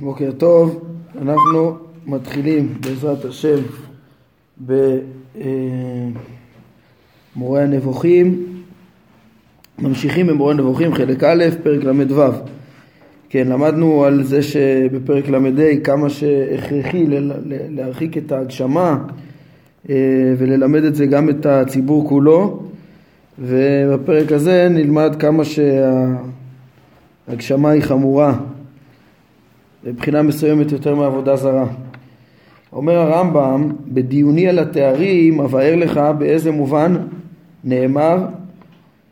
בוקר טוב, אנחנו מתחילים בעזרת השם במורה הנבוכים, ממשיכים במורה הנבוכים חלק א', פרק ל"ו. כן, למדנו על זה שבפרק ל"ה כמה שהכרחי להרחיק את ההגשמה אה, וללמד את זה גם את הציבור כולו. ובפרק הזה נלמד כמה שההגשמה היא חמורה מבחינה מסוימת יותר מעבודה זרה. אומר הרמב"ם, בדיוני על התארים אבאר לך באיזה מובן נאמר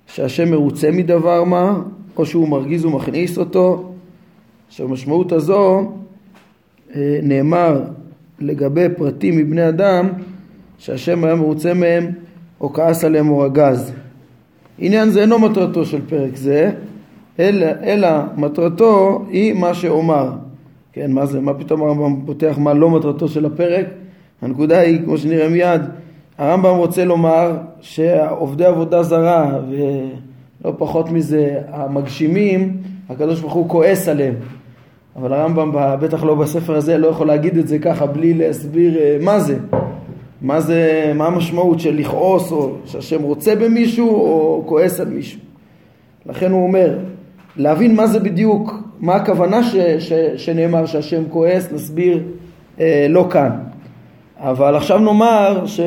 שהשם מרוצה מדבר מה, או שהוא מרגיז ומכניס אותו, שהמשמעות הזו אה, נאמר לגבי פרטים מבני אדם שהשם היה מרוצה מהם או כעס עליהם או רגז. עניין זה אינו מטרתו של פרק זה, אלא, אלא מטרתו היא מה שאומר. כן, מה זה, מה פתאום הרמב"ם פותח מה לא מטרתו של הפרק? הנקודה היא, כמו שנראה מיד, הרמב"ם רוצה לומר שעובדי עבודה זרה ולא פחות מזה המגשימים, הקדוש ברוך הוא כועס עליהם. אבל הרמב"ם בטח לא בספר הזה לא יכול להגיד את זה ככה בלי להסביר אה, מה זה. מה זה, מה המשמעות של לכעוס או שהשם רוצה במישהו או כועס על מישהו. לכן הוא אומר, להבין מה זה בדיוק, מה הכוונה ש, ש, שנאמר שהשם כועס, נסביר אה, לא כאן. אבל עכשיו נאמר ש,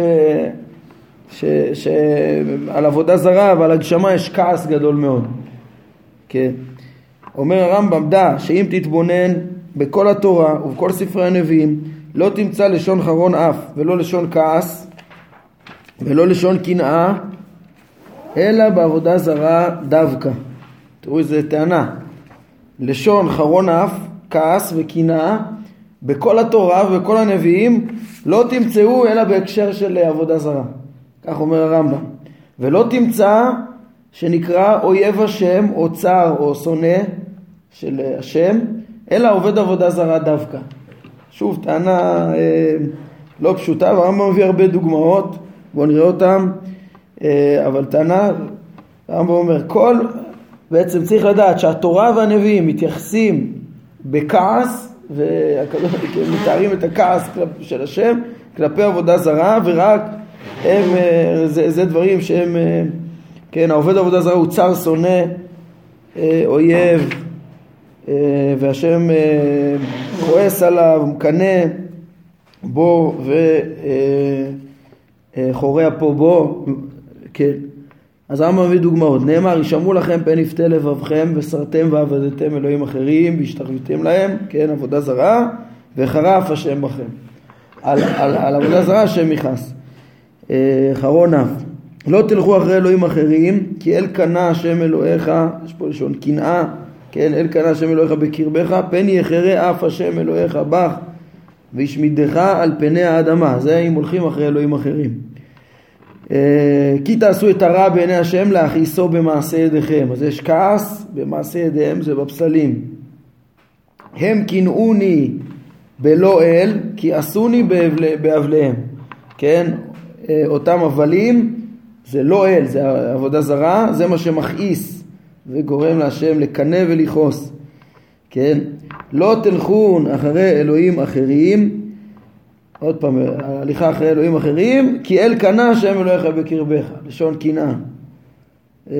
ש, שעל עבודה זרה ועל הגשמה יש כעס גדול מאוד. כן. אומר הרמב"ם, דע שאם תתבונן בכל התורה ובכל ספרי הנביאים לא תמצא לשון חרון אף ולא לשון כעס ולא לשון קנאה אלא בעבודה זרה דווקא. תראו איזה טענה. לשון חרון אף, כעס וקנאה, בכל התורה ובכל הנביאים לא תמצאו אלא בהקשר של עבודה זרה. כך אומר הרמב"ם. ולא תמצא שנקרא אויב השם או צר או שונא של השם, אלא עובד עבודה זרה דווקא. שוב, טענה אה, לא פשוטה, והרמב"ם מביא הרבה דוגמאות, בואו נראה אותן, אה, אבל טענה, הרמב"ם אומר, כל בעצם צריך לדעת שהתורה והנביאים מתייחסים בכעס ומתארים את הכעס של השם כלפי עבודה זרה ורק הם, אה, זה, זה דברים שהם, אה, כן, העובד עבודה זרה הוא צר שונא, אה, אויב והשם כועס עליו, מקנא בו וחורע פה בו, כן אז הרמב"ם מביא דוגמאות, נאמר, ישמעו לכם פן יפתה לבבכם וסרתם ועבדתם אלוהים אחרים והשתחוויתם להם, כן, עבודה זרה, וחרף השם בכם. על, על, על עבודה זרה השם יכעס. אה, חרון אף. לא תלכו אחרי אלוהים אחרים, כי אל קנה השם אלוהיך, יש פה לשון קנאה, כן, אל קנה השם אלוהיך בקרבך, פן יחרה אף השם אלוהיך בך, וישמידך על פני האדמה. זה אם הולכים אחרי אלוהים אחרים. אה, כי תעשו את הרע בעיני השם להכעיסו במעשה ידיכם. אז יש כעס במעשה ידיהם, זה בפסלים. הם קינאוני בלא אל, כי עשוני באבליהם. כן? אה, אותם הבלים זה לא אל, זה עבודה זרה, זה מה שמכעיס וגורם להשם לקנא ולכעוס. כן? לא תלכון אחרי אלוהים אחרים עוד פעם, הליכה אחרי אלוהים אחרים, כי אל קנה השם אלוהיך בקרבך, לשון קנאה. אמ,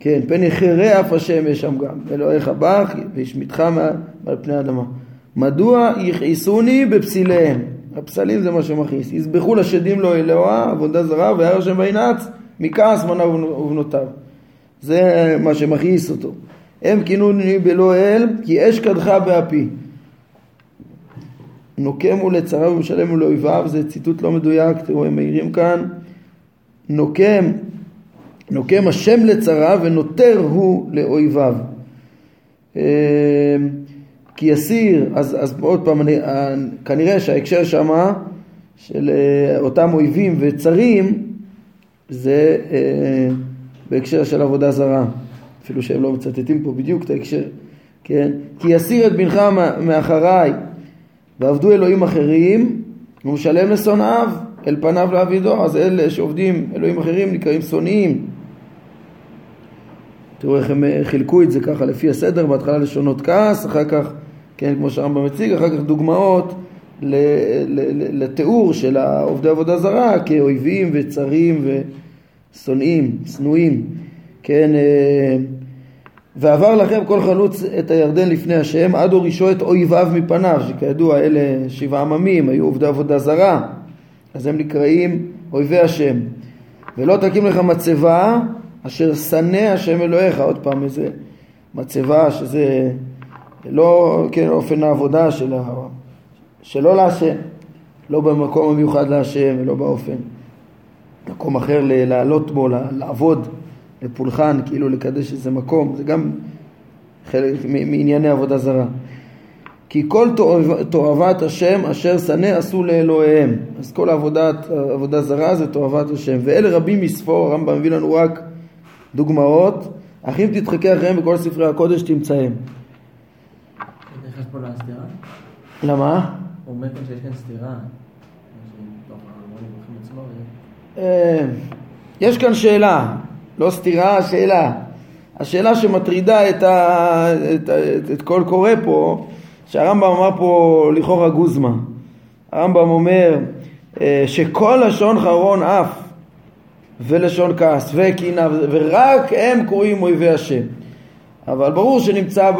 כן, פן יחרה אף השם יש שם גם, אלוהיך בך וישמיתך מעל פני האדמה. מדוע יכעיסוני בפסיליהם? הפסלים זה מה שמכעיס. יזבחו לשדים לו אלוה, עבודה זרה, וירא השם וינץ, מכעס בניו ובנותיו. זה מה שמכעיס אותו. הם כינוני בלא אל, כי אש קדחה באפי. נוקם הוא לצריו ומשלם הוא לאויביו, זה ציטוט לא מדויק, תראו הם מעירים כאן, נוקם, נוקם השם לצריו ונותר הוא לאויביו. אה, כי יסיר, אז, אז עוד פעם, אני, אה, כנראה שההקשר שמה של אה, אותם אויבים וצרים זה בהקשר של עבודה זרה, אפילו שהם לא מצטטים פה בדיוק את ההקשר, כן? כי יסיר את בנך מאחריי ועבדו אלוהים אחרים, והוא משלם לשונאיו, אל פניו לעבידו, אז אלה שעובדים אלוהים אחרים נקראים שונאים. תראו איך הם חילקו את זה ככה לפי הסדר, בהתחלה לשונות כעס, אחר כך, כן, כמו שהרמב"ם מציג, אחר כך דוגמאות לתיאור של עובדי עבודה זרה כאויבים וצרים ושונאים, שנואים, כן, אה, ועבר לכם כל חלוץ את הירדן לפני השם עד הורישו את אויביו מפניו, שכידוע אלה שבעה עממים, היו עובדי עבודה זרה, אז הם נקראים אויבי השם. ולא תקים לך מצבה אשר שנא השם אלוהיך, עוד פעם איזה מצבה שזה לא כן אופן העבודה של ה... שלא להשם, לא במקום המיוחד להשם ולא באופן, מקום אחר לעלות בו, לעבוד, לפולחן, כאילו לקדש איזה מקום, זה גם חלק מענייני עבודה זרה. כי כל תועבת השם אשר שנא עשו לאלוהיהם. אז כל עבודת, עבודה זרה זה תועבת השם. ואלה רבים מספור, הרמב"ם מביא לנו רק דוגמאות, אך אם תתחכה אחריהם בכל ספרי הקודש תמצאם. למה? הוא אומר כאן שיש כאן סתירה. אה, יש כאן שאלה, לא סתירה, שאלה. השאלה שמטרידה את, ה, את, את, את כל קורא פה, שהרמב"ם אמר פה לכאורה גוזמה. הרמב"ם אומר אה, שכל לשון חרון אף ולשון כעס וקינה ורק הם קוראים אויבי השם. אבל ברור שנמצא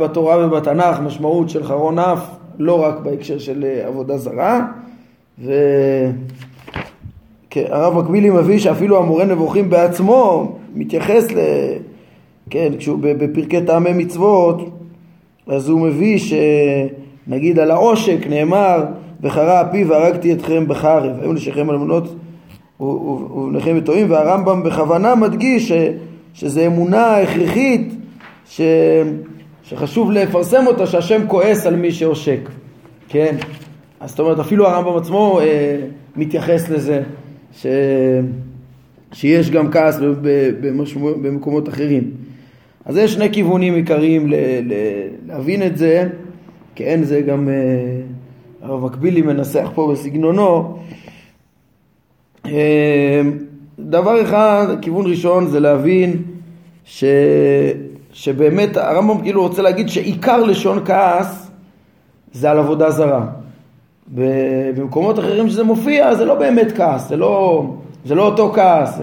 בתורה ובתנ"ך משמעות של חרון אף לא רק בהקשר של אה, עבודה זרה, והרב מקבילי מביא שאפילו המורה נבוכים בעצמו מתייחס ל... כן, כשהוא בפרקי טעמי מצוות, אז הוא מביא שנגיד על העושק נאמר וחרה אפי והרגתי אתכם בחרב, היו נשיכם אלמנות ובניכם וטועים, והרמב"ם בכוונה מדגיש ש, שזה אמונה הכרחית ש... שחשוב לפרסם אותה שהשם כועס על מי שעושק, כן? אז זאת אומרת אפילו הרמב"ם עצמו אה, מתייחס לזה ש... שיש גם כעס במשמו... במקומות אחרים. אז יש שני כיוונים עיקריים ל... ל... להבין את זה, כן זה גם אה, הרב מקבילי מנסח פה בסגנונו. אה, דבר אחד, כיוון ראשון זה להבין ש... שבאמת הרמב"ם כאילו רוצה להגיד שעיקר לשון כעס זה על עבודה זרה. במקומות אחרים שזה מופיע זה לא באמת כעס, זה לא, זה לא אותו כעס.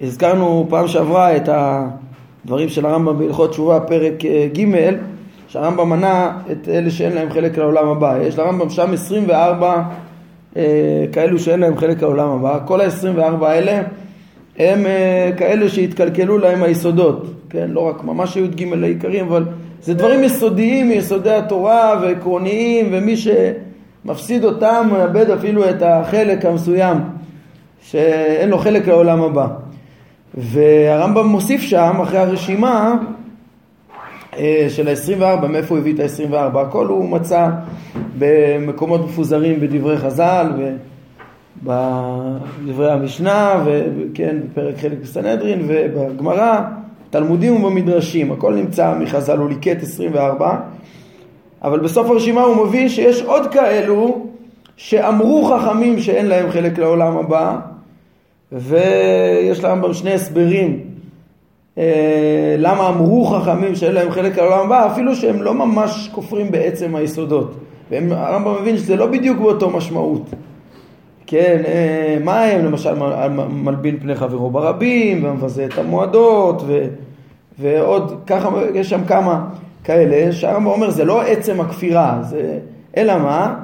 הזכרנו פעם שעברה את הדברים של הרמב"ם בהלכות תשובה פרק אה, ג' שהרמב"ם מנה את אלה שאין להם חלק לעולם הבא. יש לרמב"ם שם 24 אה, כאלו שאין להם חלק לעולם הבא. כל ה-24 האלה הם אה, כאלה שהתקלקלו להם היסודות. כן, לא רק ממש י"ג העיקרים, אבל זה דברים יסודיים מיסודי התורה ועקרוניים, ומי שמפסיד אותם מאבד אפילו את החלק המסוים, שאין לו חלק לעולם הבא. והרמב"ם מוסיף שם, אחרי הרשימה אה, של ה-24, מאיפה הוא הביא את ה-24, הכל הוא מצא במקומות מפוזרים בדברי חז"ל ובדברי המשנה, וכן, בפרק חלק בסנהדרין ובגמרא. תלמודים ובמדרשים, הכל נמצא מחז"ל, הוא ליקט 24, אבל בסוף הרשימה הוא מביא שיש עוד כאלו שאמרו חכמים שאין להם חלק לעולם הבא, ויש להם שני הסברים אה, למה אמרו חכמים שאין להם חלק לעולם הבא, אפילו שהם לא ממש כופרים בעצם היסודות. והרמב"ם מבין שזה לא בדיוק באותו משמעות. כן, אה, מה הם למשל מלבין פני חברו ברבים ומבזה את המועדות ו, ועוד ככה, יש שם כמה כאלה שהרמב"ם אומר זה לא עצם הכפירה, זה, אלא מה?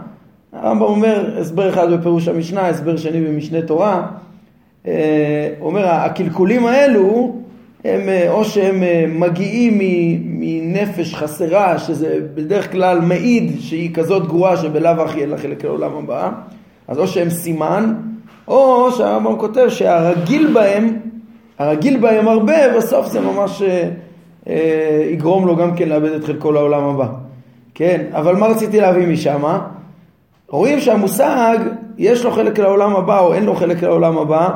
הרמב"ם אומר הסבר אחד בפירוש המשנה, הסבר שני במשנה תורה, אה, אומר הקלקולים האלו הם אה, או שהם מגיעים מנפש חסרה שזה בדרך כלל מעיד שהיא כזאת גרועה שבלאו הכי אין לה חלק לעולם הבא אז או שהם סימן, או שהרמב"ם כותב שהרגיל בהם, הרגיל בהם הרבה, בסוף זה ממש אה, אה, יגרום לו גם כן לאבד את חלקו לעולם הבא. כן, אבל מה רציתי להביא משם? רואים שהמושג, יש לו חלק לעולם הבא או אין לו חלק לעולם הבא,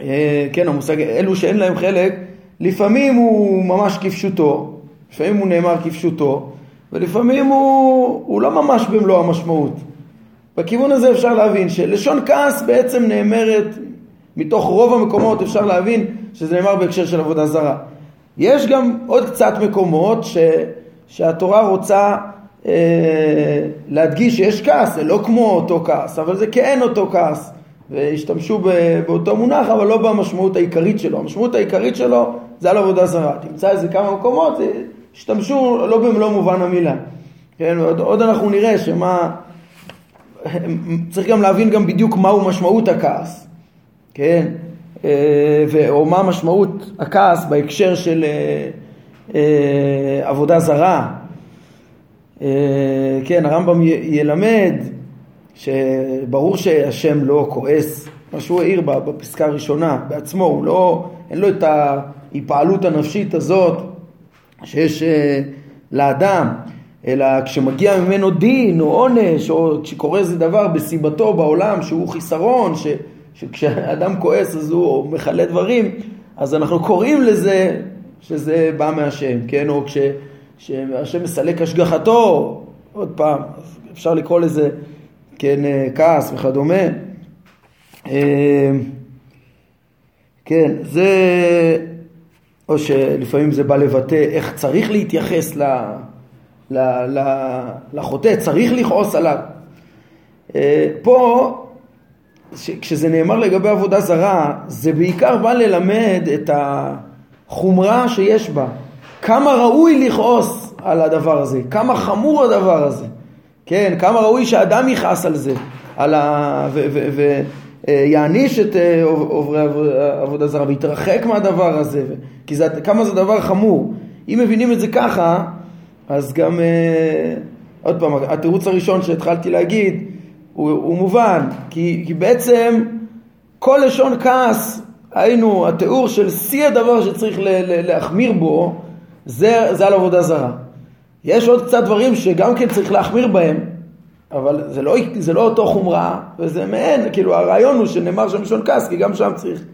אה, כן, המושג, אלו שאין להם חלק, לפעמים הוא ממש כפשוטו, לפעמים הוא נאמר כפשוטו, ולפעמים הוא, הוא לא ממש במלוא המשמעות. בכיוון הזה אפשר להבין שלשון כעס בעצם נאמרת, מתוך רוב המקומות אפשר להבין שזה נאמר בהקשר של עבודה זרה. יש גם עוד קצת מקומות ש, שהתורה רוצה אה, להדגיש שיש כעס, זה לא כמו אותו כעס, אבל זה כן אותו כעס. והשתמשו באותו מונח, אבל לא במשמעות העיקרית שלו. המשמעות העיקרית שלו זה על עבודה זרה. תמצא איזה כמה מקומות, השתמשו לא במלוא מובן המילה. כן, עוד, עוד אנחנו נראה שמה... צריך גם להבין גם בדיוק מהו משמעות הכעס, כן? אה, או מה משמעות הכעס בהקשר של אה, אה, עבודה זרה. כן, הרמב"ם ילמד שברור שהשם לא כועס, מה שהוא העיר בפסקה הראשונה בעצמו, הוא לא, אין לו את ההיפעלות הנפשית הזאת שיש לאדם, אלא כשמגיע ממנו דין או עונש, או כשקורה איזה דבר בסיבתו בעולם שהוא חיסרון, ש, שכשאדם כועס אז הוא מכלה דברים, אז אנחנו קוראים לזה שזה בא מהשם, כן? או כשהשם מסלק השגחתו, עוד פעם, אפשר לקרוא לזה, כן, אה, כעס וכדומה. אה, כן, זה, או שלפעמים זה בא לבטא איך צריך להתייחס ל... לחוטא, צריך לכעוס עליו. אה, פה, כשזה נאמר לגבי עבודה זרה, זה בעיקר בא ללמד את החומרה שיש בה. כמה ראוי לכעוס על הדבר הזה, כמה חמור הדבר הזה, כן, כמה ראוי שאדם יכעס על זה, על ה... ויעניש את אה, עוברי עבודה זרה ויתרחק מהדבר הזה, כי זה, כמה זה דבר חמור. אם מבינים את זה ככה, אז גם, אה, עוד פעם, התירוץ הראשון שהתחלתי להגיד הוא, הוא מובן, כי, כי בעצם כל לשון כעס, היינו, התיאור של שיא הדבר שצריך ל, ל, להחמיר בו, זה, זה על עבודה זרה. יש עוד קצת דברים שגם כן צריך להחמיר בהם, אבל זה לא, זה לא אותו חומרה, וזה מעין, כאילו הרעיון הוא שנאמר שם לשון כעס, כי גם שם צריך,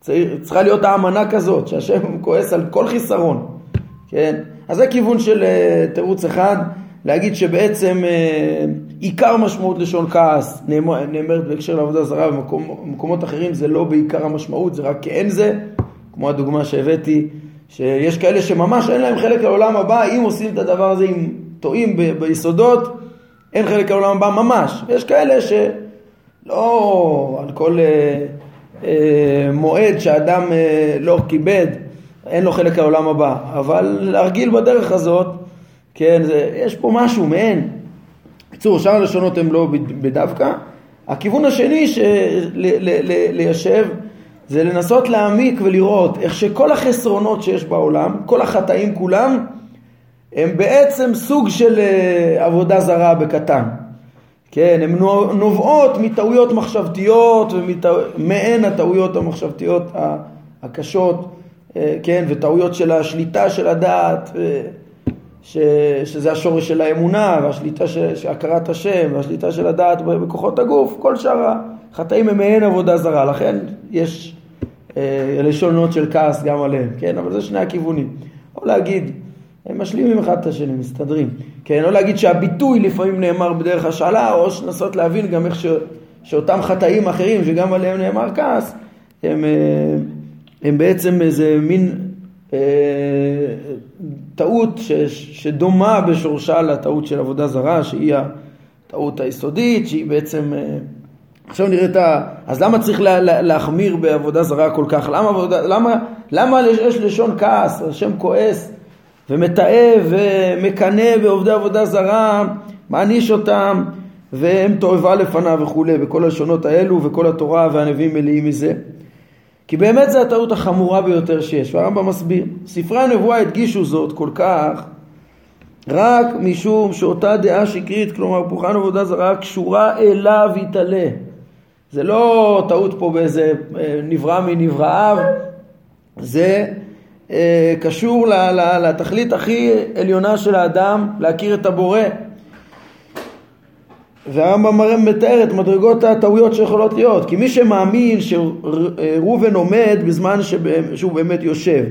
צריך, צריכה להיות האמנה כזאת, שהשם כועס על כל חיסרון, כן? אז זה כיוון של uh, תירוץ אחד, להגיד שבעצם uh, עיקר משמעות לשון כעס נאמר, נאמרת בהקשר לעבודה זרה ובמקומות אחרים זה לא בעיקר המשמעות, זה רק כאין זה, כמו הדוגמה שהבאתי, שיש כאלה שממש אין להם חלק לעולם הבא, אם עושים את הדבר הזה, אם טועים ב- ביסודות, אין חלק לעולם הבא ממש. יש כאלה שלא על כל uh, uh, מועד שאדם uh, לא כיבד אין לו חלק לעולם הבא, אבל להרגיל בדרך הזאת, כן, זה, יש פה משהו מעין. בקיצור, שאר הלשונות הם לא בדווקא. הכיוון השני של, ליישב זה לנסות להעמיק ולראות איך שכל החסרונות שיש בעולם, כל החטאים כולם, הם בעצם סוג של אה, עבודה זרה בקטן. כן, הן נובעות מטעויות מחשבתיות ומעין הטעויות המחשבתיות הקשות אה, כן, וטעויות של השליטה של הדעת, ש, שזה השורש של האמונה, והשליטה של הכרת השם, והשליטה של הדעת בכוחות הגוף, כל שאר החטאים הם מעין עבודה זרה, לכן יש אה, לשונות של כעס גם עליהם, כן, אבל זה שני הכיוונים. או להגיד, הם משלימים אחד את השני, מסתדרים, כן, או להגיד שהביטוי לפעמים נאמר בדרך השאלה, או לנסות להבין גם איך ש, שאותם חטאים אחרים שגם עליהם נאמר כעס, הם... אה, הם בעצם איזה מין טעות ש, שדומה בשורשה לטעות של עבודה זרה, שהיא הטעות היסודית, שהיא בעצם... אה, עכשיו ה... אז למה צריך לה, לה, להחמיר בעבודה זרה כל כך? למה, למה, למה יש לשון כעס, השם כועס ומתעב ומקנא בעובדי עבודה זרה, מעניש אותם והם תועבה לפניו וכולי, וכל הלשונות האלו וכל התורה והנביאים מלאים מזה. כי באמת זו הטעות החמורה ביותר שיש, והרמב"ם מסביר. ספרי הנבואה הדגישו זאת כל כך רק משום שאותה דעה שקרית, כלומר פולחן עבודה זרה, קשורה אליו יתעלה. זה לא טעות פה באיזה אה, נברא מנבראיו, זה אה, קשור לתכלית הכי עליונה של האדם, להכיר את הבורא. והרמב"ם מתאר את מדרגות הטעויות שיכולות להיות כי מי שמאמין שראובן עומד בזמן שהוא באמת יושב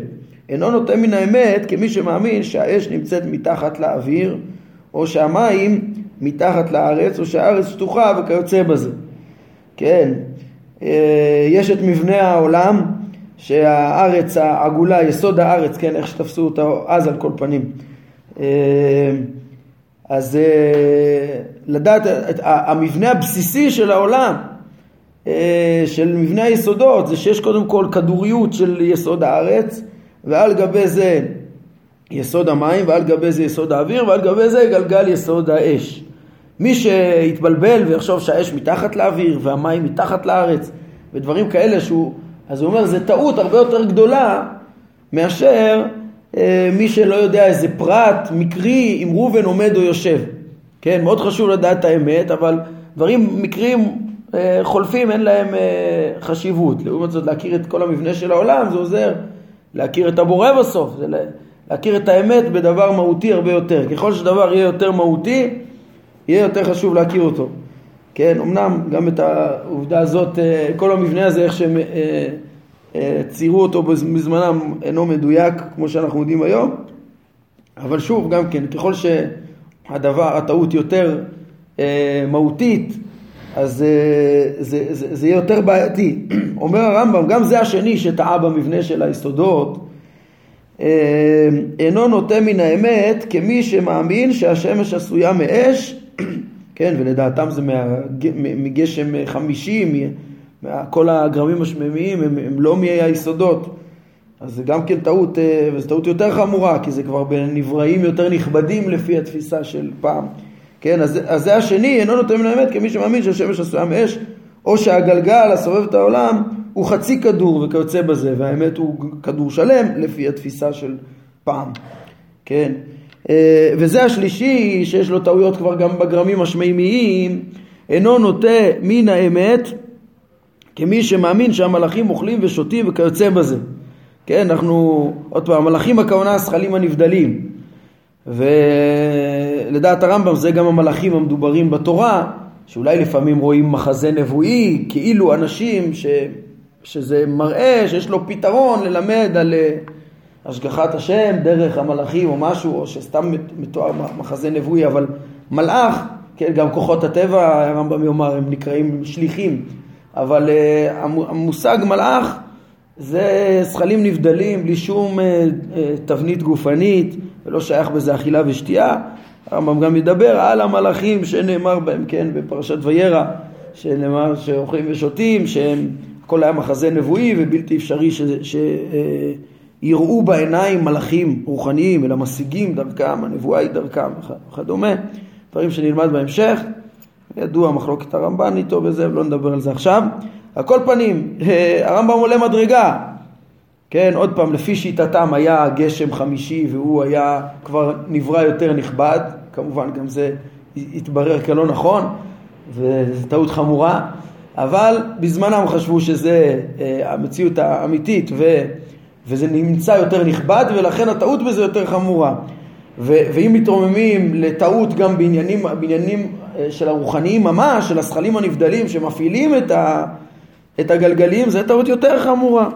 אינו נותן מן האמת כמי שמאמין שהאש נמצאת מתחת לאוויר או שהמים מתחת לארץ או שהארץ שטוחה וכיוצא בזה כן אה, יש את מבנה העולם שהארץ העגולה, יסוד הארץ, כן, איך שתפסו אותה אז על כל פנים. אז אה, לדעת את המבנה הבסיסי של העולם, אה, של מבנה היסודות, זה שיש קודם כל כדוריות של יסוד הארץ, ועל גבי זה יסוד המים, ועל גבי זה יסוד האוויר, ועל גבי זה גלגל יסוד האש. מי שיתבלבל ויחשוב שהאש מתחת לאוויר והמים מתחת לארץ ודברים כאלה שהוא, אז הוא אומר זה טעות הרבה יותר גדולה מאשר מי שלא יודע איזה פרט מקרי אם ראובן עומד או יושב. כן, מאוד חשוב לדעת את האמת, אבל דברים מקרים אה, חולפים אין להם אה, חשיבות. לעומת זאת להכיר את כל המבנה של העולם זה עוזר להכיר את הבורא בסוף, זה להכיר את האמת בדבר מהותי הרבה יותר. ככל שדבר יהיה יותר מהותי, יהיה יותר חשוב להכיר אותו. כן, אמנם גם את העובדה הזאת, אה, כל המבנה הזה, איך שהם אה, אה, ציירו אותו בזמנם אינו מדויק כמו שאנחנו יודעים היום, אבל שוב, גם כן, ככל שהדבר, הטעות יותר מהותית, אז זה, זה, זה יהיה יותר בעייתי. אומר הרמב"ם, גם זה השני שטעה במבנה של היסודות, אינו נוטה מן האמת כמי שמאמין שהשמש עשויה מאש כן, ולדעתם זה מגשם חמישי, כל הגרמים השממיים הם, הם לא מהיסודות. אז זה גם כן טעות, אה, וזו טעות יותר חמורה, כי זה כבר בנבראים יותר נכבדים לפי התפיסה של פעם. כן, אז, אז זה השני, אינו נותן מן האמת כמי שמאמין שהשמש עשויה מאש, או שהגלגל הסובב את העולם הוא חצי כדור וכיוצא בזה, והאמת הוא כדור שלם לפי התפיסה של פעם. כן, אה, וזה השלישי שיש לו טעויות כבר גם בגרמים השמימיים, אינו נוטה מן האמת כמי שמאמין שהמלאכים אוכלים ושותים וכיוצא בזה. כן, אנחנו, עוד פעם, המלאכים הכוונה הזכלים הנבדלים. ולדעת הרמב"ם זה גם המלאכים המדוברים בתורה, שאולי לפעמים רואים מחזה נבואי, כאילו אנשים ש, שזה מראה שיש לו פתרון ללמד על השגחת השם דרך המלאכים או משהו, או שסתם מתואר מחזה נבואי, אבל מלאך, כן, גם כוחות הטבע, הרמב"ם יאמר, הם נקראים שליחים, אבל uh, המושג מלאך זה זכלים נבדלים בלי שום uh, uh, תבנית גופנית, ולא שייך בזה אכילה ושתייה. הרמב"ם גם ידבר על המלאכים שנאמר בהם, כן, בפרשת וירא, שנאמר שאוכלים ושותים, שהם, הכל היה מחזה נבואי ובלתי אפשרי ש... ש uh, יראו בעיניים מלאכים רוחניים, אלא משיגים דרכם, הנבואה היא דרכם וכדומה, דברים שנלמד בהמשך, ידוע מחלוקת הרמב"ן איתו בזה, ולא נדבר על זה עכשיו. על כל פנים, הרמב"ם עולה מדרגה, כן, עוד פעם, לפי שיטתם היה גשם חמישי והוא היה כבר נברא יותר נכבד, כמובן גם זה התברר כלא נכון, וזו טעות חמורה, אבל בזמנם חשבו שזה אה, המציאות האמיתית ו... וזה נמצא יותר נכבד ולכן הטעות בזה יותר חמורה. ו- ואם מתרוממים לטעות גם בעניינים, בעניינים אה, של הרוחניים ממש, של השכלים הנבדלים שמפעילים את, ה- את הגלגלים, זה טעות יותר חמורה.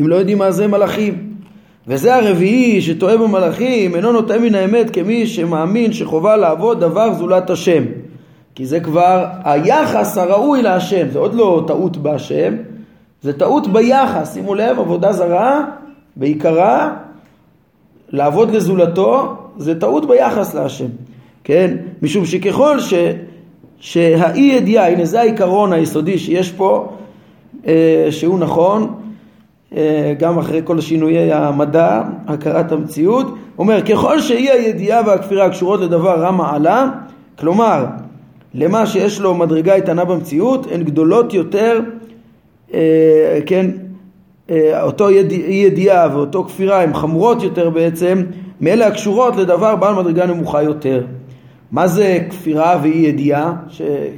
אם לא יודעים מה זה מלאכים. וזה הרביעי שטועה במלאכים, אינו נוטה מן האמת כמי שמאמין שחובה לעבוד דבר זולת השם. כי זה כבר היחס הראוי להשם, זה עוד לא טעות בהשם, זה טעות ביחס, שימו לב, עבודה זרה בעיקרה, לעבוד לזולתו, זה טעות ביחס להשם, כן? משום שככל ש, שהאי ידיעה, הנה זה העיקרון היסודי שיש פה, אה, שהוא נכון, אה, גם אחרי כל שינויי המדע, הכרת המציאות, אומר ככל שאי הידיעה והכפירה קשורות לדבר רע מעלה, כלומר למה שיש לו מדרגה איתנה במציאות, הן גדולות יותר אה, כן, אה, אותו אי ידיעה ואותו כפירה הן חמורות יותר בעצם מאלה הקשורות לדבר בעל מדרגה נמוכה יותר. מה זה כפירה ואי ידיעה?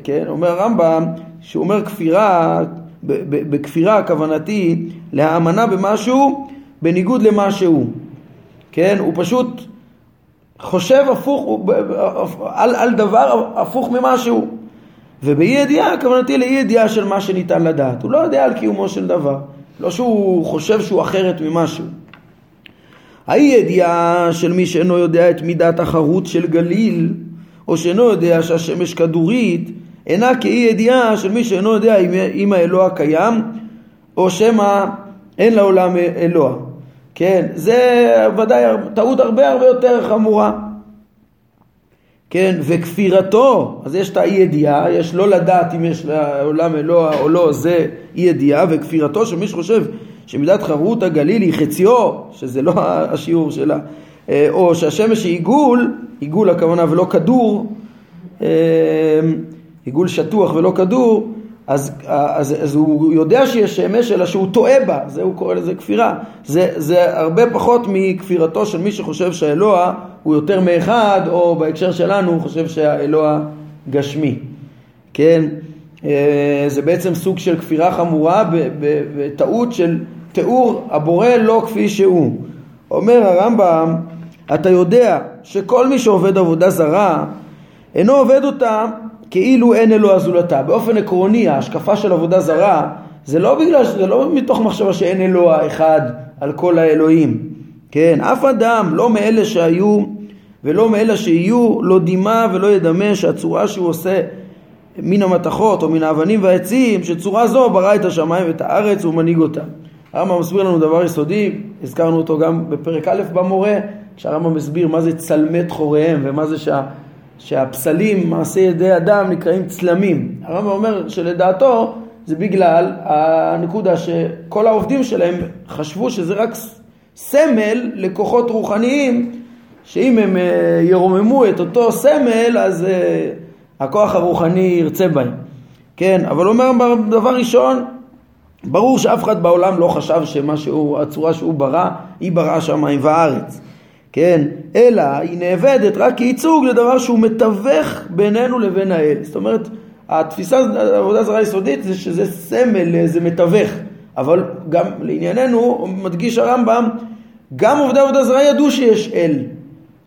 כן, אומר הרמב"ם, שהוא אומר כפירה, בכפירה כוונתי להאמנה במשהו בניגוד למשהו. כן, הוא פשוט חושב הפוך, על, על דבר הפוך ממשהו. ובאי ידיעה כוונתי לאי ידיעה של מה שניתן לדעת. הוא לא יודע על קיומו של דבר. לא שהוא חושב שהוא אחרת ממשהו. האי ידיעה של מי שאינו יודע את מידת החרוט של גליל, או שאינו יודע שהשמש כדורית, אינה כאי ידיעה של מי שאינו יודע אם האלוה קיים, או שמא אין לעולם אלוה. כן, זה ודאי טעות הרבה הרבה יותר חמורה. כן, וכפירתו, אז יש את האי ידיעה, יש לא לדעת אם יש לעולם אלוה או לא, זה אי ידיעה, וכפירתו של מי שחושב שמידת חרות הגליל היא חציו, שזה לא השיעור שלה, או שהשמש היא עיגול, עיגול הכוונה ולא כדור, אה, עיגול שטוח ולא כדור, אז, אז, אז הוא יודע שיש שמש אלא שהוא טועה בה, זה הוא קורא לזה כפירה. זה, זה הרבה פחות מכפירתו של מי שחושב שהאלוה הוא יותר מאחד, או בהקשר שלנו הוא חושב שהאלוה גשמי. כן, אה, זה בעצם סוג של כפירה חמורה וטעות של תיאור הבורא לא כפי שהוא. אומר הרמב"ם, אתה יודע שכל מי שעובד עבודה זרה אינו עובד אותה כאילו אין אלוה זולתה. באופן עקרוני ההשקפה של עבודה זרה זה לא בגלל, זה לא מתוך מחשבה שאין אלוה אחד על כל האלוהים. כן, אף אדם לא מאלה שהיו ולא מאלה שיהיו לא דימה ולא ידמה שהצורה שהוא עושה מן המתכות או מן האבנים והעצים שצורה זו ברא את השמיים ואת הארץ ומנהיג אותם. הרמב"ם מסביר לנו דבר יסודי, הזכרנו אותו גם בפרק א' במורה, כשהרמב"ם מסביר מה זה צלמי חוריהם ומה זה שה, שהפסלים, מעשי ידי אדם, נקראים צלמים. הרמב"ם אומר שלדעתו זה בגלל הנקודה שכל העובדים שלהם חשבו שזה רק סמל לכוחות רוחניים שאם הם אה, ירוממו את אותו סמל אז אה, הכוח הרוחני ירצה בהם. כן, אבל אומר דבר ראשון ברור שאף אחד בעולם לא חשב שמה שהוא, הצורה שהוא ברא, היא בראה שמיים וארץ, כן? אלא היא נאבדת רק כייצוג לדבר שהוא מתווך בינינו לבין האל. זאת אומרת, התפיסה, העבודה זרה יסודית זה שזה סמל, זה מתווך. אבל גם לענייננו, מדגיש הרמב"ם, גם עובדי עבודה זרה ידעו שיש אל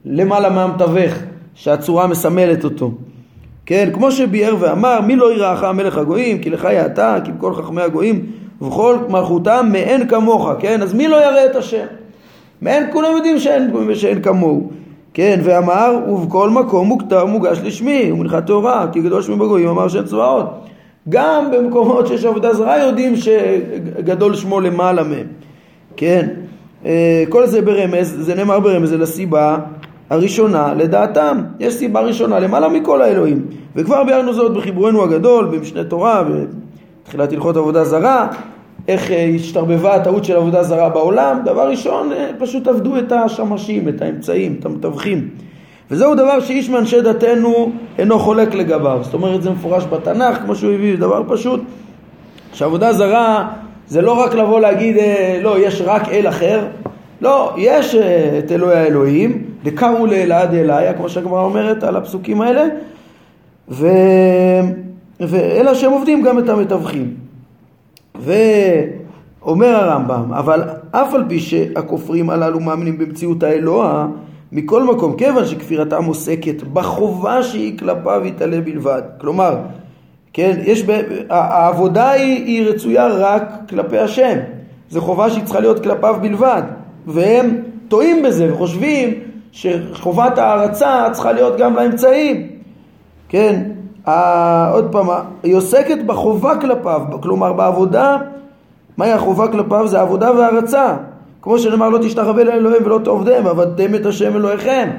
למעלה מהמתווך, שהצורה מסמלת אותו. כן, כמו שביאר ואמר, מי לא יראך המלך הגויים, כי לך יעתה, כי בכל חכמי הגויים ובכל מלכותם מאין כמוך, כן? אז מי לא יראה את השם? מאין כולם יודעים שאין, שאין כמוהו. כן, ואמר, ובכל מקום מוכתר מוגש לשמי, ומנחת תורה, כי גדול שמי בגויים אמר שאין צבאות. גם במקומות שיש עבודה זרה יודעים שגדול שמו למעלה מהם. כן, אה, כל זה ברמז, זה נאמר ברמז, זה לסיבה הראשונה לדעתם. יש סיבה ראשונה למעלה מכל האלוהים. וכבר ביארנו זאת בחיבורנו הגדול, במשנה תורה, בתחילת הלכות עבודה זרה, איך אה, השתרבבה הטעות של עבודה זרה בעולם, דבר ראשון אה, פשוט עבדו את השמשים, את האמצעים, את המתווכים. וזהו דבר שאיש מאנשי דתנו אינו חולק לגביו. זאת אומרת זה מפורש בתנ"ך, כמו שהוא הביא, דבר פשוט, שעבודה זרה זה לא רק לבוא להגיד אה, לא, יש רק אל אחר, לא, יש את אלוהי האלוהים, דקרו לאלעד אליה, כמו שהגמרא אומרת על הפסוקים האלה, ו... ואלה שהם עובדים גם את המתווכים. ואומר הרמב"ם, אבל אף על פי שהכופרים הללו מאמינים במציאות האלוה, מכל מקום, כיוון שכפירתם עוסקת בחובה שהיא כלפיו יתעלה בלבד. כלומר, כן, יש. העבודה היא, היא רצויה רק כלפי השם. זו חובה שהיא צריכה להיות כלפיו בלבד. והם טועים בזה וחושבים שחובת ההערצה צריכה להיות גם לאמצעים. כן, עוד פעם, היא עוסקת בחובה כלפיו, כלומר בעבודה, מהי החובה כלפיו? זה עבודה והערצה. כמו שנאמר לא תשתחווה לאלוהים ולא תעובדיהם, עבדתם את השם אלוהיכם.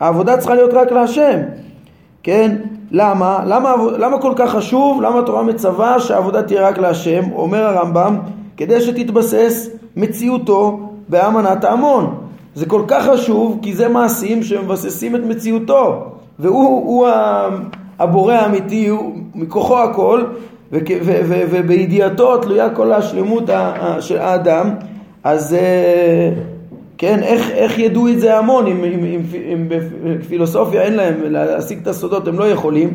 העבודה צריכה להיות רק להשם, כן? למה? למה? למה כל כך חשוב? למה התורה מצווה שהעבודה תהיה רק להשם? אומר הרמב"ם, כדי שתתבסס מציאותו באמנת ההמון. זה כל כך חשוב כי זה מעשים שמבססים את מציאותו והוא הבורא האמיתי, הוא מכוחו הכל, ובידיעתו תלויה כל השלמות של האדם, אז אה, כן, איך, איך ידעו את זה המון, אם, אם, אם, אם בפילוסופיה אין להם להשיג את הסודות, הם לא יכולים,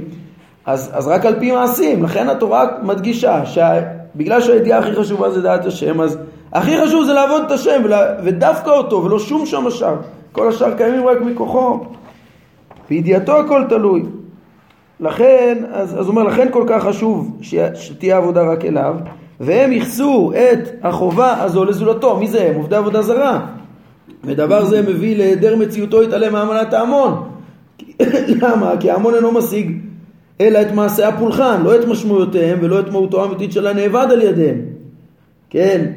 אז, אז רק על פי מעשים, לכן התורה מדגישה שבגלל שהידיעה הכי חשובה זה דעת השם, אז הכי חשוב זה לעבוד את השם ודווקא אותו ולא שום שם השאר, כל השאר קיימים רק מכוחו, בידיעתו הכל תלוי. לכן, אז, הוא אומר, לכן כל כך חשוב שתהיה עבודה רק אליו, והם ייחסו את החובה הזו לזולתו. מי זה הם? עובדי עבודה זרה. ודבר זה מביא להיעדר מציאותו יתעלם מאמנת ההמון. למה? כי ההמון אינו משיג אלא את מעשי הפולחן, לא את משמעויותיהם ולא את מהותו האמיתית של הנאבד על ידיהם. כן,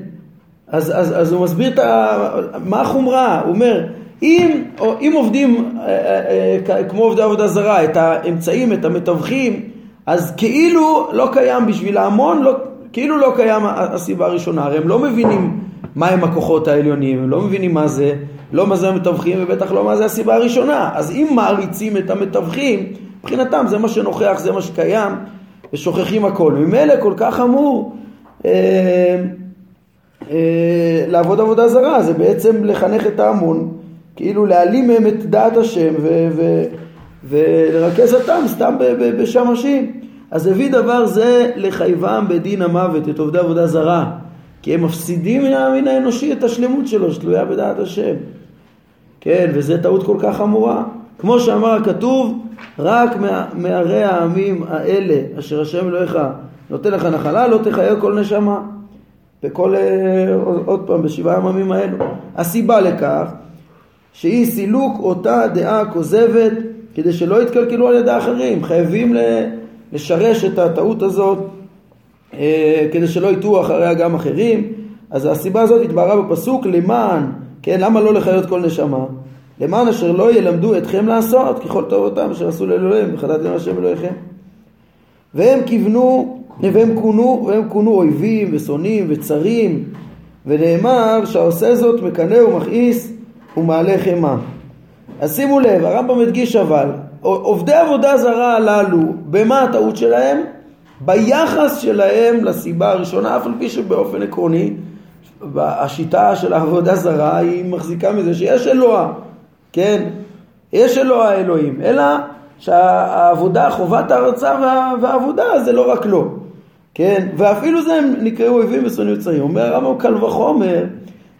אז, אז, אז הוא מסביר את ה... מה החומרה, הוא אומר, אם, אם עובדים אה, אה, אה, כמו עובדי עבודה זרה, את האמצעים, את המתווכים, אז כאילו לא קיים בשביל ההמון, לא, כאילו לא קיים הסיבה הראשונה, הרי הם לא מבינים מהם הכוחות העליונים, הם לא מבינים מה זה, לא מה זה המתווכים ובטח לא מה זה הסיבה הראשונה. אז אם מעריצים את המתווכים, מבחינתם זה מה שנוכח, זה מה שקיים, ושוכחים הכל. ממילא כל כך אמור אה, אה, לעבוד עבודה זרה, זה בעצם לחנך את ההמון, כאילו להעלים מהם את דעת השם ו- ו- ולרכז אותם סתם בשמשים. אז הביא דבר זה לחייבם בדין המוות, את עובדי עבודה זרה, כי הם מפסידים מן המין האנושי את השלמות שלו, שתלויה בדעת השם. כן, וזו טעות כל כך חמורה. כמו שאמר הכתוב, רק מערי העמים האלה, אשר השם אלוהיך נותן לך נחלה, לא תחיה כל נשמה. בכל, אה, עוד פעם, בשבעה הימים האלו. הסיבה לכך, שהיא סילוק אותה דעה כוזבת, כדי שלא יתקלקלו על ידי האחרים. חייבים לשרש את הטעות הזאת, אה, כדי שלא יטעו אחריה גם אחרים. אז הסיבה הזאת התבררה בפסוק למען, כן, למה לא לחיות כל נשמה? למען אשר לא ילמדו אתכם לעשות ככל טובותם אשר עשו לאלוהים וחטאתם השם אלוהיכם. והם כיוונו, והם כונו, והם כונו אויבים ושונאים וצרים, ונאמר שהעושה זאת מקנא ומכעיס ומעלה חמה. אז שימו לב, הרמב"ם הדגיש אבל, עובדי עבודה זרה הללו, במה הטעות שלהם? ביחס שלהם לסיבה הראשונה, אף על פי שבאופן עקרוני השיטה של העבודה זרה היא מחזיקה מזה שיש אלוה, כן? יש אלוה האלוהים, אלא שהעבודה, חובת ההרצה וה, והעבודה זה לא רק לו, כן? ואפילו זה הם נקראו אויבים ושונאים וצרים. אומר הרמב"ם קל וחומר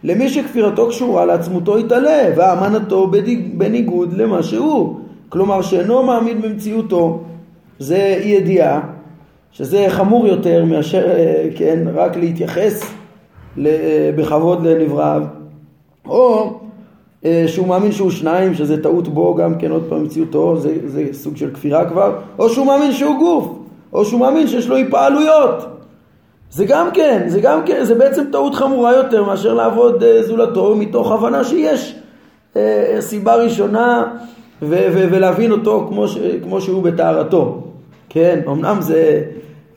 למי שכפירתו קשורה לעצמותו יתעלה ואמנתו בניגוד למה שהוא. כלומר שאינו מאמין במציאותו זה אי ידיעה שזה חמור יותר מאשר אה, כן רק להתייחס בכבוד לנבראיו או אה, שהוא מאמין שהוא שניים, שזה טעות בו גם כן עוד פעם מציאותו, זה, זה סוג של כפירה כבר, או שהוא מאמין שהוא גוף, או שהוא מאמין שיש לו התפעלויות. זה גם כן, זה גם כן, זה בעצם טעות חמורה יותר מאשר לעבוד uh, זולתו מתוך הבנה שיש uh, סיבה ראשונה ו- ו- ולהבין אותו כמו, ש- כמו שהוא בטהרתו. כן, אמנם זה,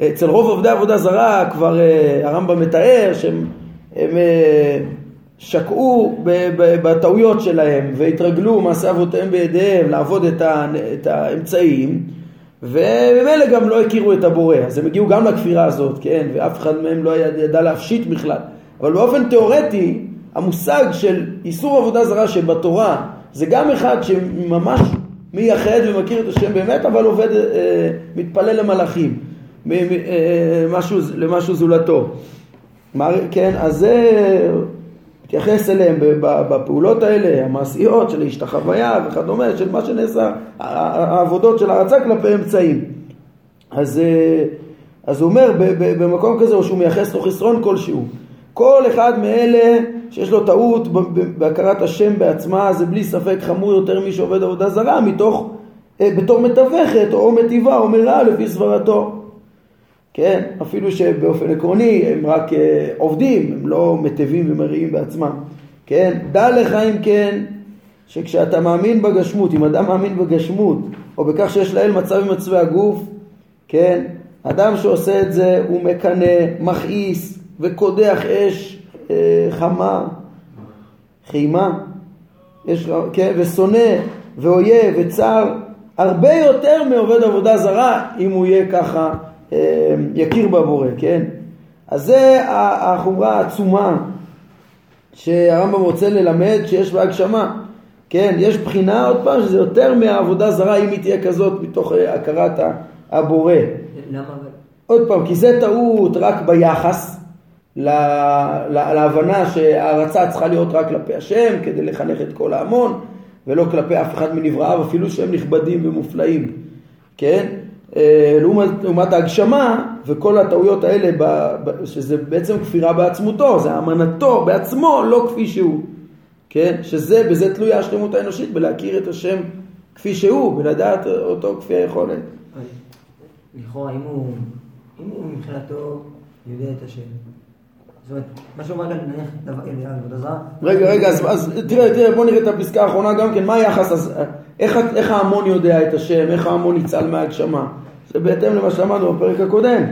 אצל רוב עובדי עבודה זרה כבר uh, הרמב"ם מתאר שהם הם, uh, שקעו בטעויות שלהם והתרגלו מעשה אבותיהם בידיהם לעבוד את, ה, את האמצעים וממילא גם לא הכירו את הבורא. אז הם הגיעו גם לכפירה הזאת, כן, ואף אחד מהם לא ידע להפשיט בכלל. אבל באופן תיאורטי המושג של איסור עבודה זרה שבתורה זה גם אחד שממש מייחד ומכיר את השם באמת אבל עובד, אה, מתפלל למלאכים מ, אה, משהו, למשהו זולתו. כן, אז זה מתייחס אליהם בפעולות האלה, המעשיות של להשתחוויה וכדומה, של מה שנעשה, העבודות של הרצה כלפי אמצעים. אז, אה, אז הוא אומר במקום כזה, או שהוא מייחס לו חסרון כלשהו. כל אחד מאלה שיש לו טעות בהכרת השם בעצמה, זה בלי ספק חמור יותר מי שעובד עבודה זרה, מתוך, אה, בתור מתווכת או מטיבה או מרעה לפי סברתו. כן? אפילו שבאופן עקרוני הם רק אה, עובדים, הם לא מטבים ומריעים בעצמם, כן? דע לך אם כן שכשאתה מאמין בגשמות, אם אדם מאמין בגשמות או בכך שיש לאל מצב ממצבי הגוף, כן? אדם שעושה את זה הוא מקנא, מכעיס וקודח אש אה, חמה, חימה, יש, כן? ושונא ואויב וצר הרבה יותר מעובד עבודה זרה אם הוא יהיה ככה יכיר בבורא, כן? אז זה החומרה העצומה שהרמב"ם רוצה ללמד שיש בה הגשמה, כן? יש בחינה עוד פעם שזה יותר מהעבודה זרה אם היא תהיה כזאת מתוך אה, הכרת הבורא. למה? עוד פעם, כי זה טעות רק ביחס לה, לה, להבנה שההערצה צריכה להיות רק כלפי השם כדי לחנך את כל ההמון ולא כלפי אף אחד מנבראיו אפילו שהם נכבדים ומופלאים, כן? אה, לעומת, לעומת ההגשמה וכל הטעויות האלה ב, ב, שזה בעצם כפירה בעצמותו, זה אמנתו בעצמו לא כפי שהוא, כן? שזה, בזה תלויה השלמות האנושית, בלהכיר את השם כפי שהוא, ולדעת אותו כפי היכולת. לכאורה, אם הוא, אם הוא מבחינתו יודע את השם, רגע, רגע, אז תראה, תראה, בוא נראה את הפסקה האחרונה גם כן, מה היחס, אז איך ההמון יודע את השם, איך ההמון ניצל מהגשמה? זה בהתאם למה שאמרנו בפרק הקודם.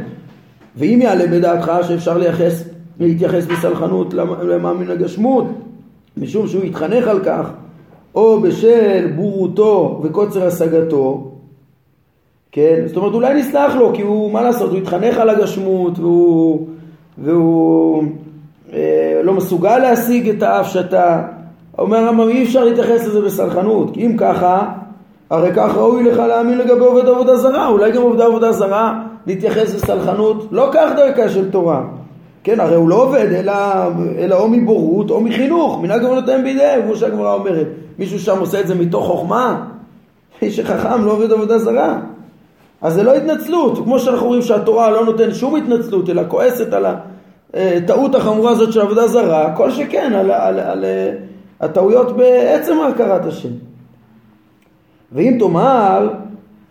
ואם יעלה בדעתך שאפשר לייחס, להתייחס בסלחנות למאמין הגשמות, משום שהוא התחנך על כך, או בשל בורותו וקוצר השגתו, כן? זאת אומרת אולי נסלח לו כי הוא, מה לעשות, הוא התחנך על הגשמות והוא, והוא אה, לא מסוגל להשיג את ההפשטה. אומר הרמב"ם אי אפשר להתייחס לזה בסלחנות כי אם ככה הרי כך ראוי לך להאמין לגבי עובד עבודה זרה. אולי גם עובדי עבודה זרה להתייחס בסלחנות לא כך דרכה של תורה. כן הרי הוא לא עובד אלא, אלא או מבורות או מחינוך. מנהג עבודתהם בידיהם כמו שהגמרא אומרת. מישהו שם עושה את זה מתוך חוכמה? איש חכם לא עובד עבודה זרה. אז זה לא התנצלות, כמו שאנחנו רואים שהתורה לא נותן שום התנצלות, אלא כועסת על הטעות החמורה הזאת של עבודה זרה, כל שכן על, על, על, על הטעויות בעצם הכרת השם. ואם תאמר,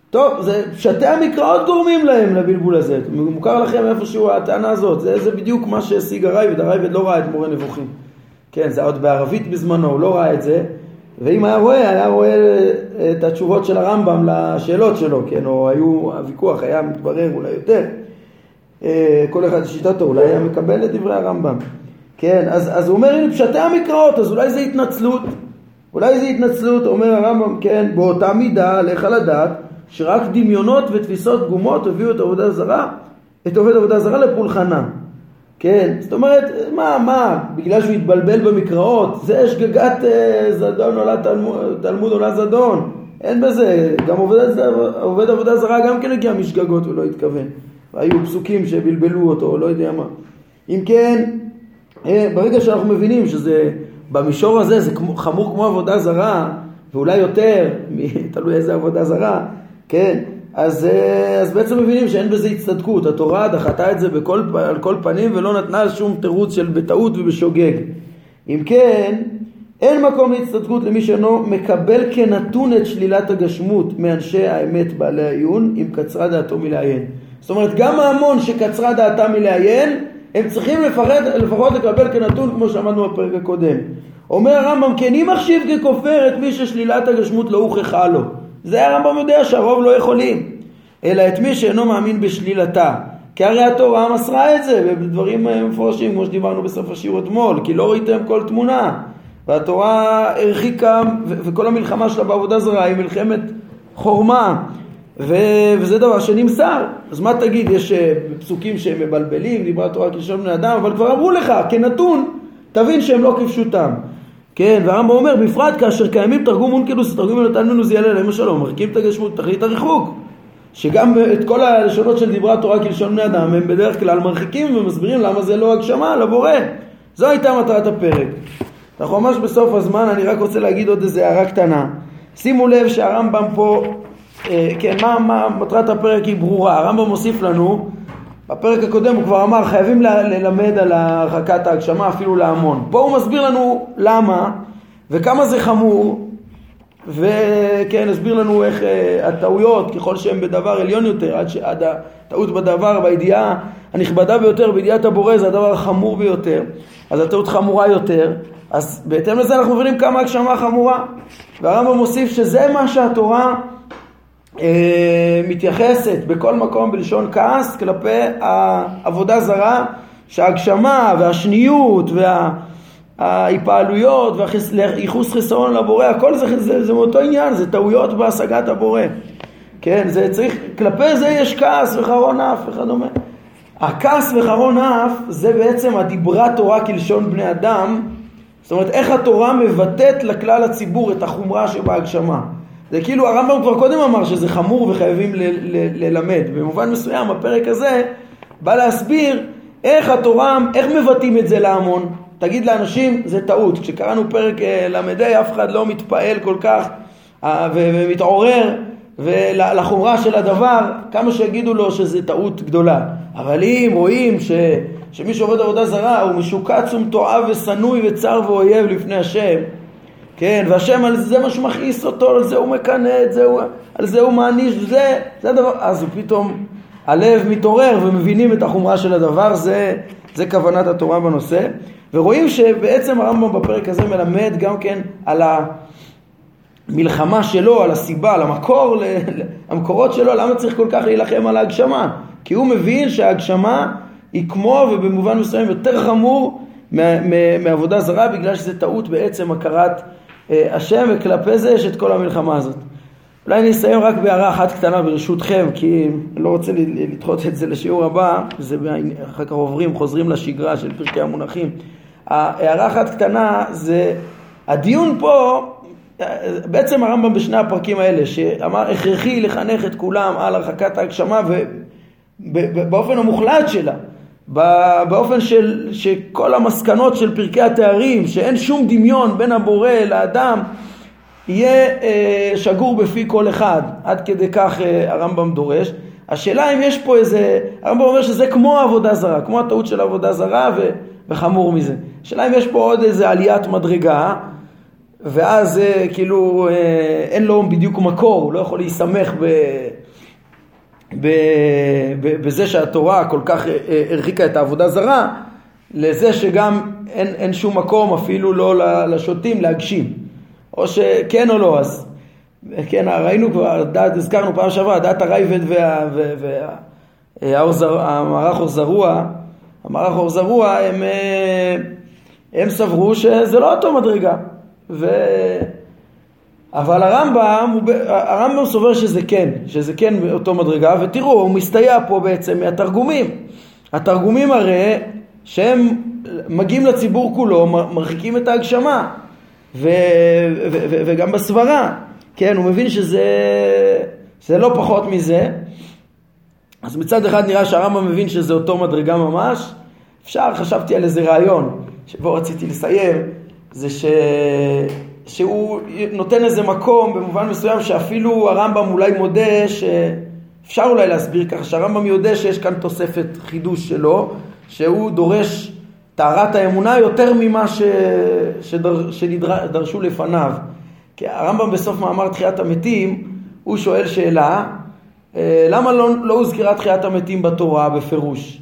טוב, זה פשטי המקראות גורמים להם לבלבול הזה, מוכר לכם איפשהו הטענה הזאת, זה, זה בדיוק מה שהשיג הרייבד, הרייבד לא ראה את מורה נבוכים. כן, זה עוד בערבית בזמנו, הוא לא ראה את זה, ואם היה רואה, היה רואה את התשובות של הרמב"ם לשאלות שלו, כן, או היו, הוויכוח היה מתברר אולי יותר, אה, כל אחד שיטתו, אולי היה מקבל את דברי הרמב"ם, כן, אז, אז הוא אומר, הנה פשטי המקראות, אז אולי זה התנצלות, אולי זה התנצלות, אומר הרמב"ם, כן, באותה מידה, עליך לדעת, שרק דמיונות ותפיסות פגומות הביאו את עבודה זרה, את עובד עבודה זרה לפולחנה. כן, זאת אומרת, מה, מה, בגלל שהוא התבלבל במקראות, זה שגגת אה, זדון עולה תלמוד, תלמוד עולה זדון, אין בזה, גם עובד, עובד עבודה זרה גם כן הגיע משגגות ולא התכוון, והיו פסוקים שבלבלו אותו, לא יודע מה. אם כן, אה, ברגע שאנחנו מבינים שזה, במישור הזה זה כמו, חמור כמו עבודה זרה, ואולי יותר, תלוי איזה עבודה זרה, כן, אז, אה, אז בעצם מבינים שאין בזה הצטדקות, התורה דחתה את זה בכל, על כל פנים ולא נתנה שום תירוץ של בטעות ובשוגג. אם כן, אין מקום להצטדקות למי שאינו מקבל כנתון את שלילת הגשמות מאנשי האמת בעלי העיון, אם קצרה דעתו מלעיין. זאת אומרת, גם ההמון שקצרה דעתה מלעיין, הם צריכים לפחות, לפחות לקבל כנתון כמו שאמרנו בפרק הקודם. אומר הרמב"ם, כן אם מחשיב ככופר את מי ששלילת הגשמות לא הוכחה לו. זה הרמב"ם יודע שהרוב לא יכולים, אלא את מי שאינו מאמין בשלילתה. כי הרי התורה מסרה את זה בדברים מפורשים כמו שדיברנו בסוף השיעור אתמול, כי לא ראיתם כל תמונה. והתורה הרחיקה, וכל המלחמה שלה בעבודה זרה היא מלחמת חורמה, ו- וזה דבר שנמסר. אז מה תגיד, יש אה, פסוקים שהם מבלבלים, דיברה התורה כלשון בני אדם, אבל כבר אמרו לך, כנתון, תבין שהם לא כפשוטם. כן, והרמב"ם אומר, בפרט כאשר קיימים תרגום אונקלוס ותרגום יונתן מנוזיאל עליהם השלום, מרחיקים את הגשמות תכלית הריחוק. שגם את כל הלשונות של דברי התורה כלשון בני אדם הם בדרך כלל מרחיקים ומסבירים למה זה לא הגשמה, לבורא. זו הייתה מטרת הפרק. אנחנו ממש בסוף הזמן, אני רק רוצה להגיד עוד איזה הערה קטנה. שימו לב שהרמב"ם פה, אה, כן, מה, מה מטרת הפרק היא ברורה. הרמב"ם מוסיף לנו בפרק הקודם הוא כבר אמר חייבים ללמד על הרחקת ההגשמה אפילו להמון. פה הוא מסביר לנו למה וכמה זה חמור וכן הסביר לנו איך uh, הטעויות ככל שהן בדבר עליון יותר עד, שעד הטעות בדבר בידיעה הנכבדה ביותר בידיעת הבורא זה הדבר החמור ביותר אז הטעות חמורה יותר אז בהתאם לזה אנחנו מבינים כמה הגשמה חמורה והרמב"ם מוסיף שזה מה שהתורה אה, מתייחסת בכל מקום בלשון כעס כלפי העבודה זרה שההגשמה והשניות וההיפעלויות והייחוס חיסרון לבורא הכל זה, זה, זה מאותו עניין זה טעויות בהשגת הבורא. כן זה צריך כלפי זה יש כעס וחרון אף וכדומה. הכעס וחרון אף זה בעצם הדיברה תורה כלשון בני אדם. זאת אומרת איך התורה מבטאת לכלל הציבור את החומרה שבהגשמה זה כאילו הרמב"ם כבר קודם אמר שזה חמור וחייבים ללמד. במובן מסוים הפרק הזה בא להסביר איך התורה, איך מבטאים את זה להמון. תגיד לאנשים, זה טעות. כשקראנו פרק אה, ל"ה אף אחד לא מתפעל כל כך אה, ומתעורר לחומרה של הדבר, כמה שיגידו לו שזה טעות גדולה. אבל אם רואים ש, שמי שעובד עבודה זרה הוא משוקץ ומתועב ושנוי וצר ואויב לפני השם, כן, והשם על זה מה שמכעיס אותו, על זה הוא מקנא את זה, על זה הוא מעניש, זה, זה הדבר, אז הוא פתאום, הלב מתעורר ומבינים את החומרה של הדבר, זה, זה כוונת התורה בנושא, ורואים שבעצם הרמב"ם בפרק הזה מלמד גם כן על המלחמה שלו, על הסיבה, על המקור, המקורות שלו, למה צריך כל כך להילחם על ההגשמה? כי הוא מבין שההגשמה היא כמו ובמובן מסוים יותר חמור מעבודה זרה בגלל שזה טעות בעצם הכרת השם וכלפי זה יש את כל המלחמה הזאת. אולי אני אסיים רק בהערה אחת קטנה ברשותכם, כי אני לא רוצה לדחות את זה לשיעור הבא, זה אחר כך עוברים, חוזרים לשגרה של פרקי המונחים. הערה אחת קטנה זה, הדיון פה, בעצם הרמב"ם בשני הפרקים האלה, שאמר הכרחי לחנך את כולם על הרחקת ההגשמה ובאופן המוחלט שלה, באופן של, שכל המסקנות של פרקי התארים, שאין שום דמיון בין הבורא לאדם, יהיה אה, שגור בפי כל אחד, עד כדי כך אה, הרמב"ם דורש. השאלה אם יש פה איזה, הרמב"ם אומר שזה כמו עבודה זרה, כמו הטעות של עבודה זרה ו, וחמור מזה. השאלה אם יש פה עוד איזה עליית מדרגה, ואז אה, כאילו אה, אין לו בדיוק מקור, הוא לא יכול להיסמך ב... בזה שהתורה כל כך אה, אה, הרחיקה את העבודה זרה, לזה שגם אין, אין שום מקום אפילו לא לשוטים להגשים. או שכן או לא, אז כן, ראינו כבר, דעת, הזכרנו פעם שעברה, דעת הרייבד והמערך אור זרוע, המערך אור זרוע, הם, אה, הם סברו שזה לא אותו מדרגה. ו... אבל הרמב"ם, הרמב"ם סובר שזה כן, שזה כן אותו מדרגה, ותראו, הוא מסתייע פה בעצם מהתרגומים. התרגומים הרי שהם מגיעים לציבור כולו, מרחיקים את ההגשמה, ו, ו, ו, וגם בסברה, כן, הוא מבין שזה זה לא פחות מזה. אז מצד אחד נראה שהרמב"ם מבין שזה אותו מדרגה ממש, אפשר, חשבתי על איזה רעיון שבו רציתי לסיים, זה ש... שהוא נותן איזה מקום במובן מסוים שאפילו הרמב"ם אולי מודה שאפשר אולי להסביר ככה שהרמב"ם יודע שיש כאן תוספת חידוש שלו שהוא דורש טהרת האמונה יותר ממה ש... שדר... שדרשו לפניו כי הרמב"ם בסוף מאמר תחיית המתים הוא שואל שאלה אה, למה לא, לא הוזכרה תחיית המתים בתורה בפירוש?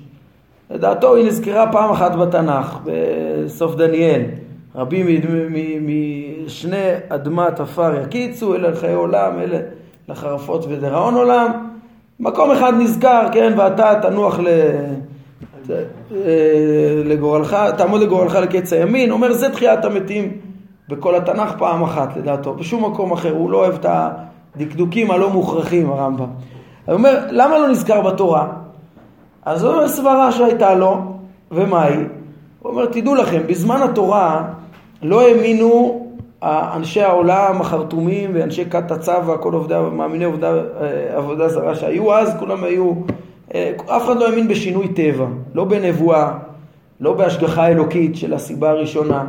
לדעתו היא נזכרה פעם אחת בתנ"ך בסוף דניאל רבים משני אדמת עפר יקיצו, אלה לחיי עולם, אלה לחרפות ודראון עולם. מקום אחד נזכר, כן, ואתה תנוח ל... לגורלך, תעמוד לגורלך לקץ הימין, אומר זה תחיית המתים בכל התנ"ך פעם אחת לדעתו, בשום מקום אחר, הוא לא אוהב את הדקדוקים הלא מוכרחים הרמב"ם. הוא אומר, למה לא נזכר בתורה? אז זו סברה שהייתה לו, ומה היא? הוא אומר, תדעו לכם, בזמן התורה לא האמינו אנשי העולם החרטומים ואנשי כת הצבא, כל עובדי, מאמיני עובדי אה, עבודה זרה שהיו אז, כולם היו, אה, אף אחד לא האמין בשינוי טבע, לא בנבואה, לא בהשגחה אלוקית של הסיבה הראשונה.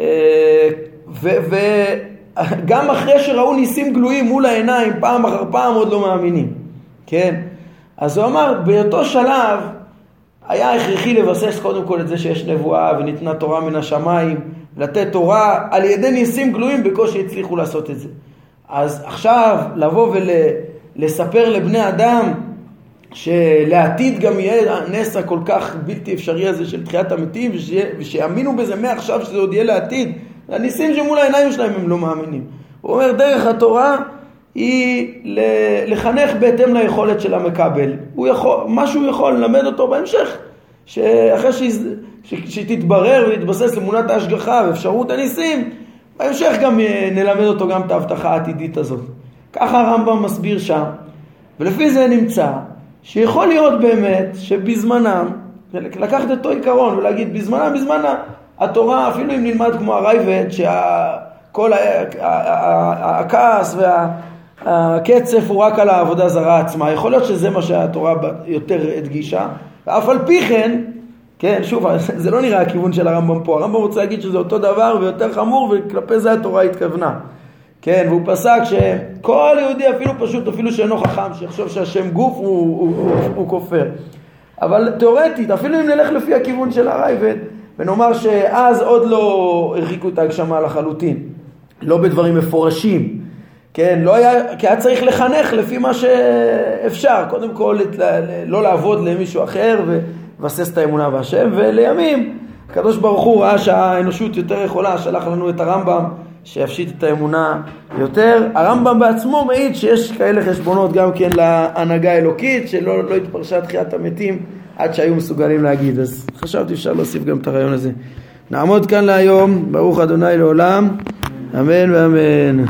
אה, וגם אחרי שראו ניסים גלויים מול העיניים פעם אחר פעם עוד לא מאמינים, כן? אז הוא אמר, באותו שלב היה הכרחי לבסס קודם כל את זה שיש נבואה וניתנה תורה מן השמיים לתת תורה על ידי ניסים גלויים בקושי הצליחו לעשות את זה. אז עכשיו לבוא ולספר לבני אדם שלעתיד גם יהיה הנס הכל כך בלתי אפשרי הזה של תחיית המתים ושיאמינו בזה מעכשיו שזה עוד יהיה לעתיד הניסים שמול העיניים שלהם הם לא מאמינים. הוא אומר דרך התורה היא לחנך בהתאם ליכולת של המקבל. הוא יכול, מה שהוא יכול ללמד אותו בהמשך, שאחרי שתתברר ויתבסס אמונת ההשגחה ואפשרות הניסים, בהמשך גם אה, נלמד אותו גם את ההבטחה העתידית הזאת. ככה הרמב"ם מסביר שם, ולפי זה נמצא שיכול להיות באמת שבזמנם, לקחת אותו עיקרון ולהגיד בזמנם, בזמן התורה, אפילו אם נלמד כמו הרייבד, שכל הכעס והקצף הוא רק על העבודה זרה עצמה, יכול להיות שזה מה שהתורה יותר הדגישה, ואף על פי כן כן, שוב, זה לא נראה הכיוון של הרמב"ם פה. הרמב"ם רוצה להגיד שזה אותו דבר ויותר חמור, וכלפי זה התורה התכוונה. כן, והוא פסק שכל יהודי, אפילו פשוט, אפילו שאינו חכם, שיחשוב שהשם גוף, הוא, הוא, הוא, הוא כופר. אבל תאורטית, אפילו אם נלך לפי הכיוון של הרייבד, ונאמר שאז עוד לא הרחיקו את ההגשמה לחלוטין, לא בדברים מפורשים, כן, לא היה, כי היה צריך לחנך לפי מה שאפשר, קודם כל לא לעבוד למישהו אחר, ו... לבסס את האמונה בהשם, ולימים הקדוש ברוך הוא ראה שהאנושות יותר יכולה, שלח לנו את הרמב"ם שיפשיט את האמונה יותר. הרמב"ם בעצמו מעיד שיש כאלה חשבונות גם כן להנהגה האלוקית, שלא לא התפרשה תחיית המתים עד שהיו מסוגלים להגיד. אז חשבתי אפשר להוסיף גם את הרעיון הזה. נעמוד כאן להיום, ברוך אדוני לעולם, אמן ואמן.